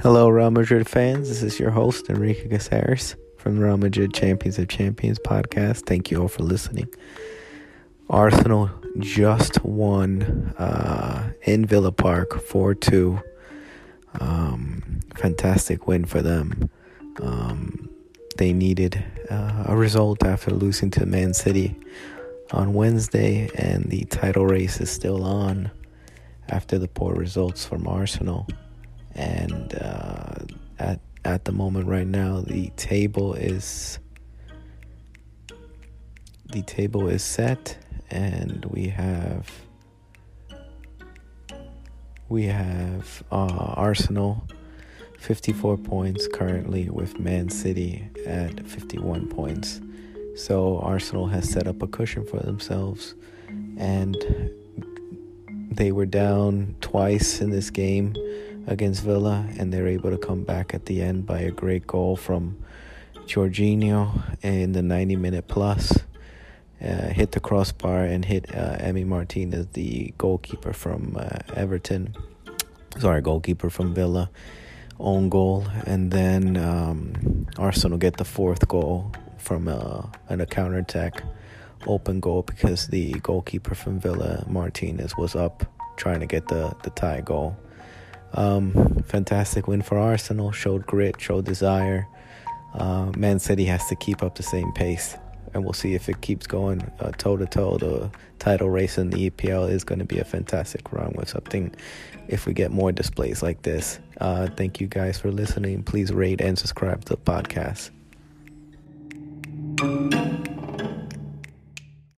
Hello, Real Madrid fans. This is your host, Enrique Caceres from the Real Madrid Champions of Champions podcast. Thank you all for listening. Arsenal just won uh, in Villa Park 4 2. Um, fantastic win for them. Um, they needed uh, a result after losing to Man City on Wednesday, and the title race is still on after the poor results from Arsenal. And uh, at at the moment right now, the table is the table is set, and we have we have uh, Arsenal 54 points currently with Man City at 51 points. So Arsenal has set up a cushion for themselves and they were down twice in this game against Villa and they're able to come back at the end by a great goal from Jorginho in the 90 minute plus. Uh, hit the crossbar and hit uh, Emi Martinez, the goalkeeper from uh, Everton. Sorry, goalkeeper from Villa own goal, and then um, Arsenal get the fourth goal from a, a counter attack open goal because the goalkeeper from Villa Martinez was up trying to get the the tie goal. Um, fantastic win for Arsenal. Showed grit, showed desire. Uh, Man City has to keep up the same pace, and we'll see if it keeps going toe to toe. The title race in the EPL is going to be a fantastic run with something if we get more displays like this. Uh, thank you guys for listening. Please rate and subscribe to the podcast.